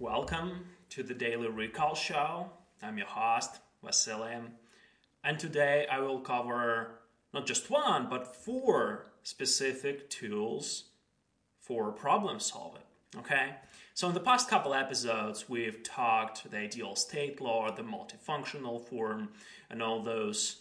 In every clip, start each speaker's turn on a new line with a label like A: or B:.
A: Welcome to the Daily Recall Show. I'm your host, Vasily. And today I will cover not just one, but four specific tools for problem solving. Okay? So, in the past couple episodes, we've talked the ideal state law, the multifunctional form, and all those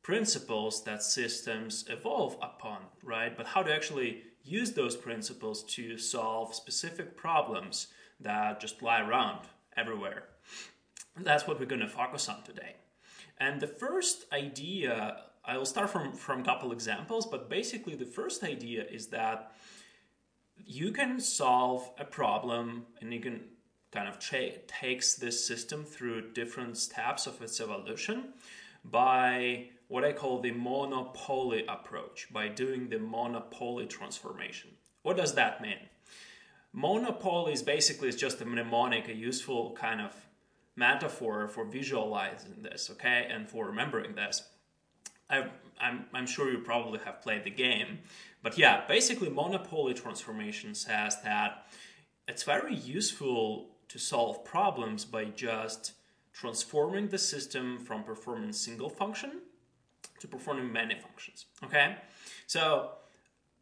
A: principles that systems evolve upon, right? But how to actually use those principles to solve specific problems that just lie around everywhere. That's what we're going to focus on today. And the first idea, I will start from from couple examples, but basically the first idea is that you can solve a problem and you can kind of tra- takes this system through different steps of its evolution by what I call the monopoly approach, by doing the monopoly transformation. What does that mean? Monopoly is basically just a mnemonic, a useful kind of metaphor for visualizing this, okay, and for remembering this. I, I'm, I'm sure you probably have played the game, but yeah, basically, monopoly transformation says that it's very useful to solve problems by just transforming the system from performing single function to performing many functions. Okay, so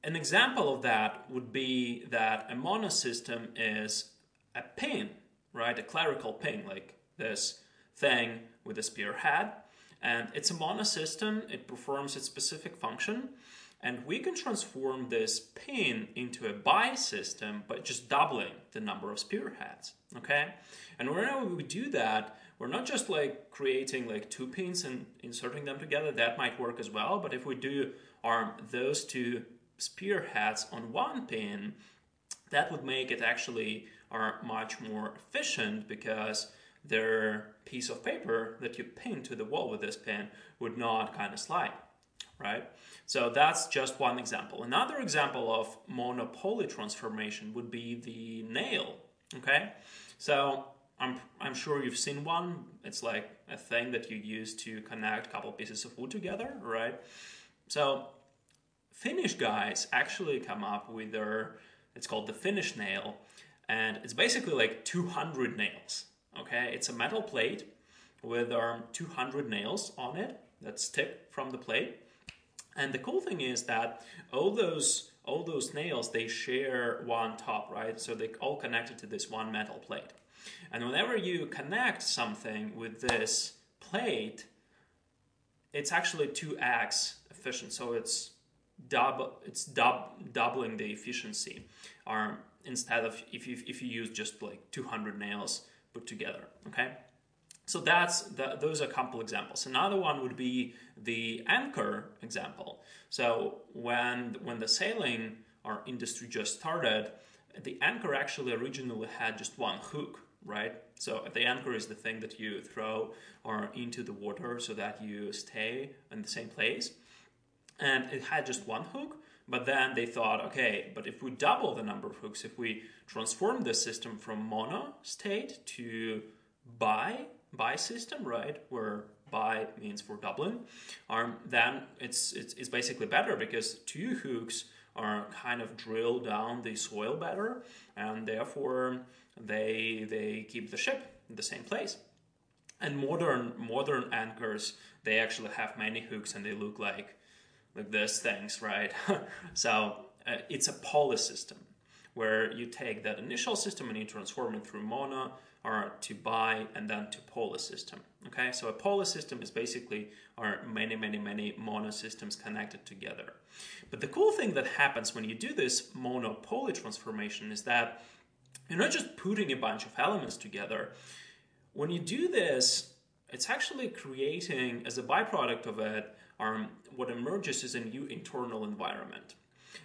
A: an example of that would be that a monosystem is a pin, right? A clerical pin, like this thing with a spearhead. And it's a monosystem, it performs its specific function. And we can transform this pin into a bisystem by just doubling the number of spearheads. Okay? And whenever we do that, we're not just like creating like two pins and inserting them together, that might work as well. But if we do arm those two spearheads on one pin, that would make it actually are much more efficient because their piece of paper that you pin to the wall with this pin would not kind of slide, right? So that's just one example. Another example of monopoly transformation would be the nail, okay? So I'm, I'm sure you've seen one. It's like a thing that you use to connect a couple pieces of wood together, right? So Finnish guys actually come up with their, it's called the Finnish nail, and it's basically like 200 nails. Okay, it's a metal plate with um, 200 nails on it that stick from the plate. And the cool thing is that all those all those nails they share one top, right? So they all connected to this one metal plate. And whenever you connect something with this plate, it's actually 2x efficient. So it's double it's dub, doubling the efficiency or instead of if you, if you use just like 200 nails put together okay? So that's those are a couple examples. Another one would be the anchor example. So when when the sailing or industry just started the anchor actually originally had just one hook right? So the anchor is the thing that you throw or into the water so that you stay in the same place and it had just one hook but then they thought okay but if we double the number of hooks if we transform the system from mono state to bi bi system right where bi means for doubling um, then it's, it's it's basically better because two hooks are kind of drill down the soil better and therefore they they keep the ship in the same place. And modern modern anchors they actually have many hooks and they look like like these things, right? so uh, it's a poly system where you take that initial system and you transform it through mono or to bi and then to poly system. Okay, so a poly system is basically are many, many, many mono systems connected together. But the cool thing that happens when you do this mono poly transformation is that you're not just putting a bunch of elements together. When you do this, it's actually creating, as a byproduct of it, um, what emerges is a new internal environment.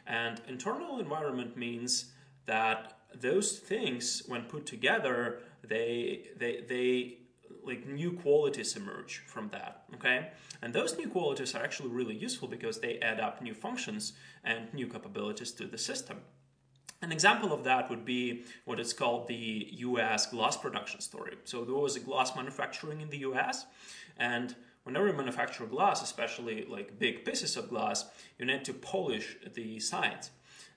A: And internal environment means that those things, when put together, they they they like new qualities emerge from that. Okay, and those new qualities are actually really useful because they add up new functions and new capabilities to the system. An example of that would be what is called the US glass production story. So there was a glass manufacturing in the US, and whenever you manufacture glass, especially like big pieces of glass, you need to polish the sides.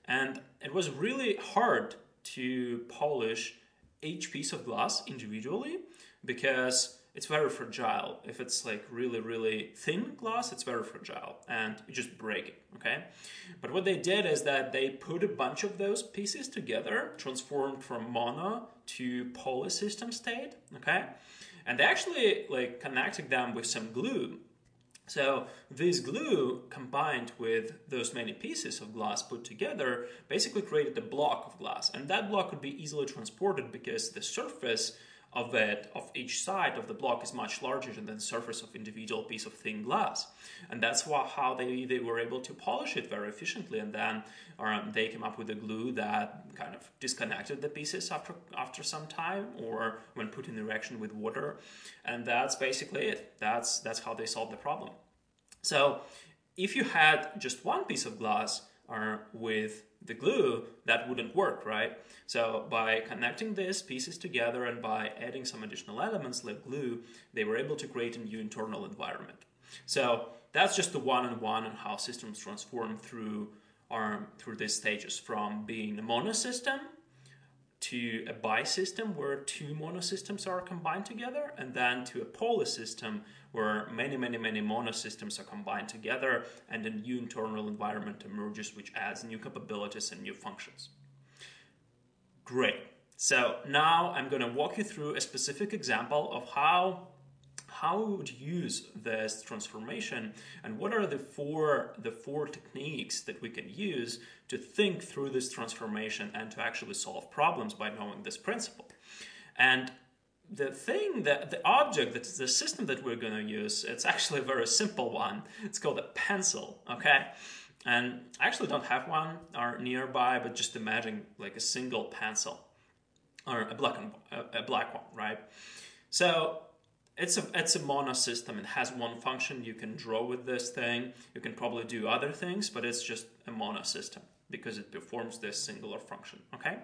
A: And it was really hard to polish each piece of glass individually because it's very fragile. If it's like really, really thin glass, it's very fragile and you just break it, okay? But what they did is that they put a bunch of those pieces together, transformed from mono to polysystem state, okay? And they actually like connected them with some glue. So this glue combined with those many pieces of glass put together basically created a block of glass. And that block could be easily transported because the surface of it of each side of the block is much larger than the surface of individual piece of thin glass. And that's why, how they, they were able to polish it very efficiently. And then um, they came up with a glue that kind of disconnected the pieces after after some time or when put in reaction with water. And that's basically it. That's that's how they solved the problem. So if you had just one piece of glass or with the glue, that wouldn't work, right? So by connecting these pieces together and by adding some additional elements like glue, they were able to create a new internal environment. So that's just the one-on-one and how systems transform through our, through these stages from being a monosystem to a bi-system where two monosystems are combined together and then to a polysystem where many, many, many monosystems are combined together and a new internal environment emerges which adds new capabilities and new functions. Great. So now I'm going to walk you through a specific example of how how we would use this transformation and what are the four the four techniques that we can use to think through this transformation and to actually solve problems by knowing this principle. And the thing that the object that the system that we're going to use it's actually a very simple one. It's called a pencil okay? And I actually don't have one or nearby but just imagine like a single pencil or a black and, a black one right? So it's a it's a mono system. It has one function. You can draw with this thing. You can probably do other things but it's just a mono system because it performs this singular function okay?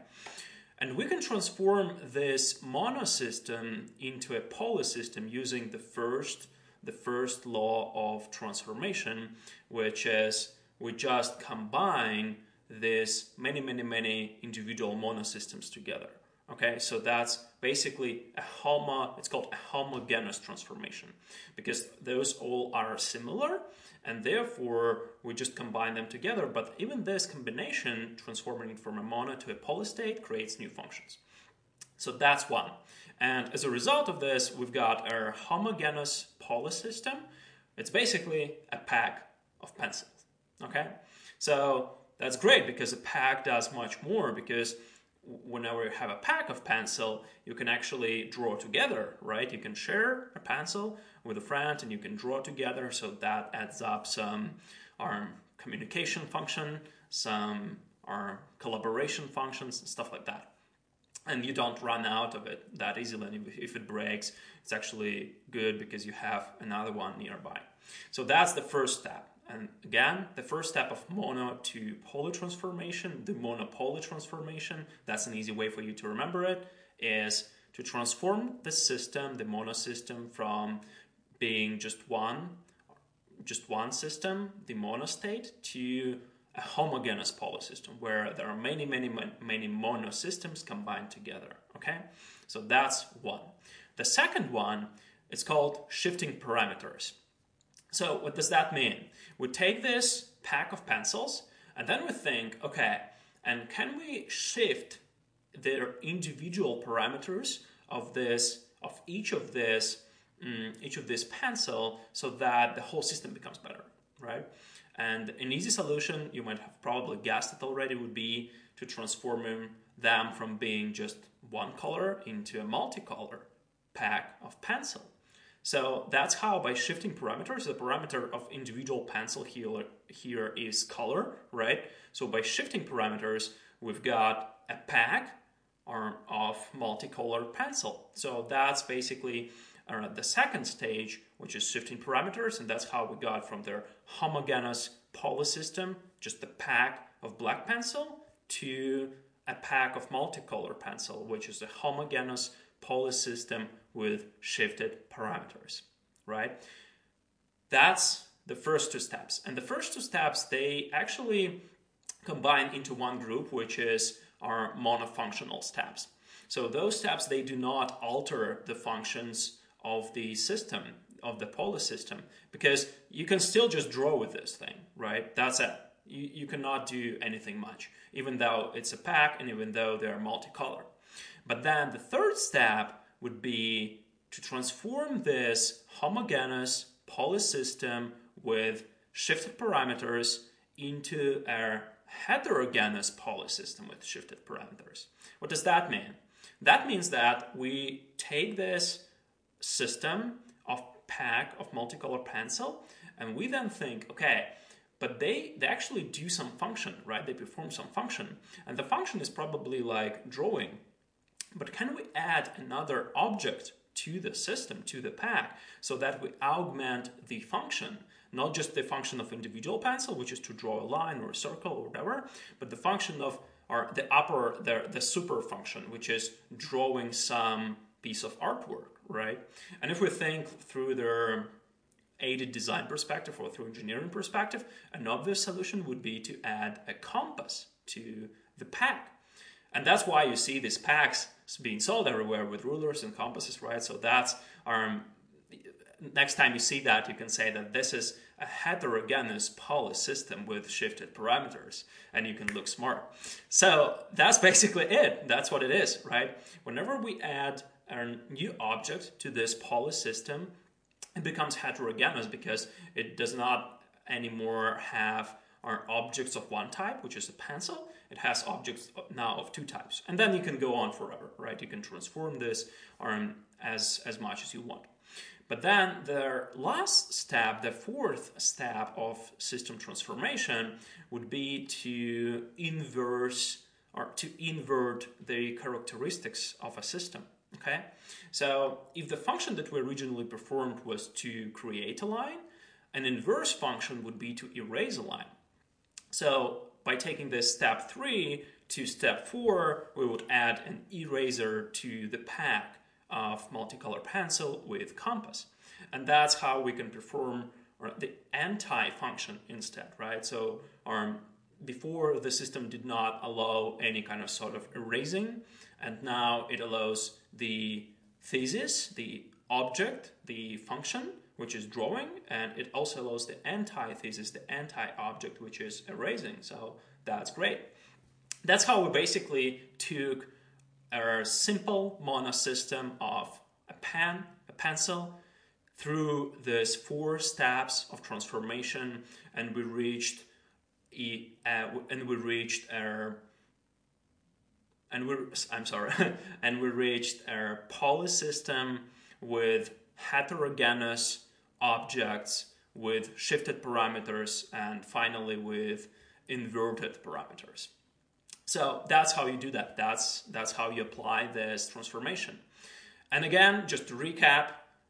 A: And we can transform this monosystem into a poly system using the first, the first law of transformation, which is we just combine this many, many, many individual monosystems together. Okay, so that's basically a homo, it's called a homogeneous transformation because those all are similar and therefore we just combine them together. But even this combination, transforming from a mono to a polystate, creates new functions. So that's one. And as a result of this, we've got our homogeneous polysystem. It's basically a pack of pencils. Okay? So that's great because a pack does much more because whenever you have a pack of pencil, you can actually draw together, right? You can share a pencil with a friend and you can draw together. So that adds up some our communication function, some our collaboration functions, stuff like that. And you don't run out of it that easily. And if it breaks, it's actually good because you have another one nearby. So that's the first step. And again, the first step of mono to poly transformation, the monopoly transformation, that's an easy way for you to remember it, is to transform the system, the mono system, from being just one, just one system, the monostate, to a homogeneous polysystem where there are many, many, many monosystems combined together. Okay, so that's one. The second one is called shifting parameters. So what does that mean? We take this pack of pencils and then we think, okay, and can we shift their individual parameters of this of each of this um, each of this pencil so that the whole system becomes better, right? And an easy solution you might have probably guessed it already would be to transform them from being just one color into a multicolor pack of pencil. So that's how by shifting parameters, the parameter of individual pencil here, here is color, right? So by shifting parameters, we've got a pack of multicolor pencil. So that's basically uh, the second stage, which is shifting parameters, and that's how we got from their homogeneous polysystem, just a pack of black pencil, to a pack of multicolor pencil, which is a homogeneous polysystem with shifted parameters, right? That's the first two steps. And the first two steps, they actually combine into one group, which is our monofunctional steps. So those steps they do not alter the functions of the system of the poly system because you can still just draw with this thing, right? That's it. You, you cannot do anything much, even though it's a pack and even though they're multicolored. But then the third step would be to transform this homogeneous polysystem with shifted parameters into a heterogeneous polysystem with shifted parameters. What does that mean? That means that we take this system of pack of multicolor pencil and we then think, okay, but they, they actually do some function, right? They perform some function. And the function is probably like drawing. But can we add another object to the system, to the pack, so that we augment the function? Not just the function of individual pencil, which is to draw a line or a circle or whatever, but the function of or the upper, the, the super function, which is drawing some piece of artwork, right? And if we think through the aided design perspective or through engineering perspective, an obvious solution would be to add a compass to the pack. And that's why you see these packs being sold everywhere with rulers and compasses, right? So that's um, next time you see that, you can say that this is a heterogeneous poly system with shifted parameters, and you can look smart. So that's basically it. That's what it is, right? Whenever we add a new object to this poly system, it becomes heterogeneous because it does not anymore have our objects of one type, which is a pencil. It has objects now of two types. And then you can go on forever, right? You can transform this um, as, as much as you want. But then the last step, the fourth step of system transformation would be to inverse or to invert the characteristics of a system. Okay, so if the function that we originally performed was to create a line, an inverse function would be to erase a line. So by taking this step three to step four, we would add an eraser to the pack of multicolor pencil with compass. And that's how we can perform the anti-function instead, right? So um, before the system did not allow any kind of sort of erasing, and now it allows the thesis, the object, the function, which is drawing, and it also allows the antithesis, the anti-object, which is erasing. So that's great. That's how we basically took our simple monosystem of a pen, a pencil, through these four steps of transformation, and we reached a, uh, and we reached our and we I'm sorry, and we reached our poly system with heterogeneous objects with shifted parameters and finally with inverted parameters. So that's how you do that. That's, that's how you apply this transformation. And again, just to recap,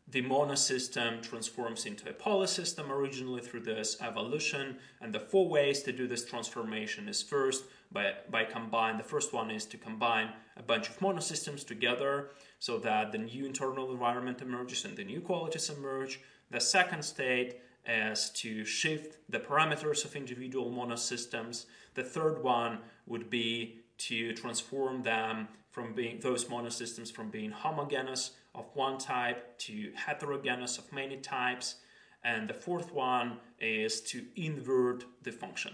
A: the monosystem transforms into a polysystem originally through this evolution. And the four ways to do this transformation is first by, by combine. The first one is to combine a bunch of monosystems together so that the new internal environment emerges and the new qualities emerge. The second state is to shift the parameters of individual monosystems. The third one would be to transform them from being those monosystems from being homogeneous of one type to heterogeneous of many types. And the fourth one is to invert the function.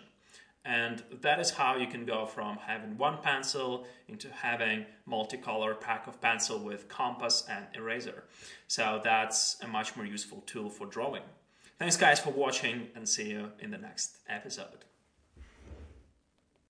A: And that is how you can go from having one pencil into having multicolor pack of pencil with compass and eraser. So that's a much more useful tool for drawing. Thanks guys for watching and see you in the next episode.